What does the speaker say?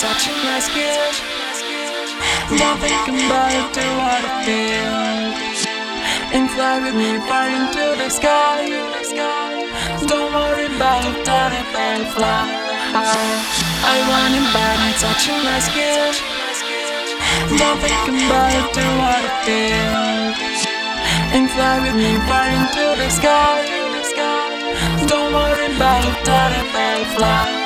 touching my skin. Don't think about it, do what I feel. And fly with me far into the sky. Don't worry about that if I fly. I want your body touching my skin. Don't think about it, do what I feel. And fly with me far into the sky. Don't worry about that if I fly.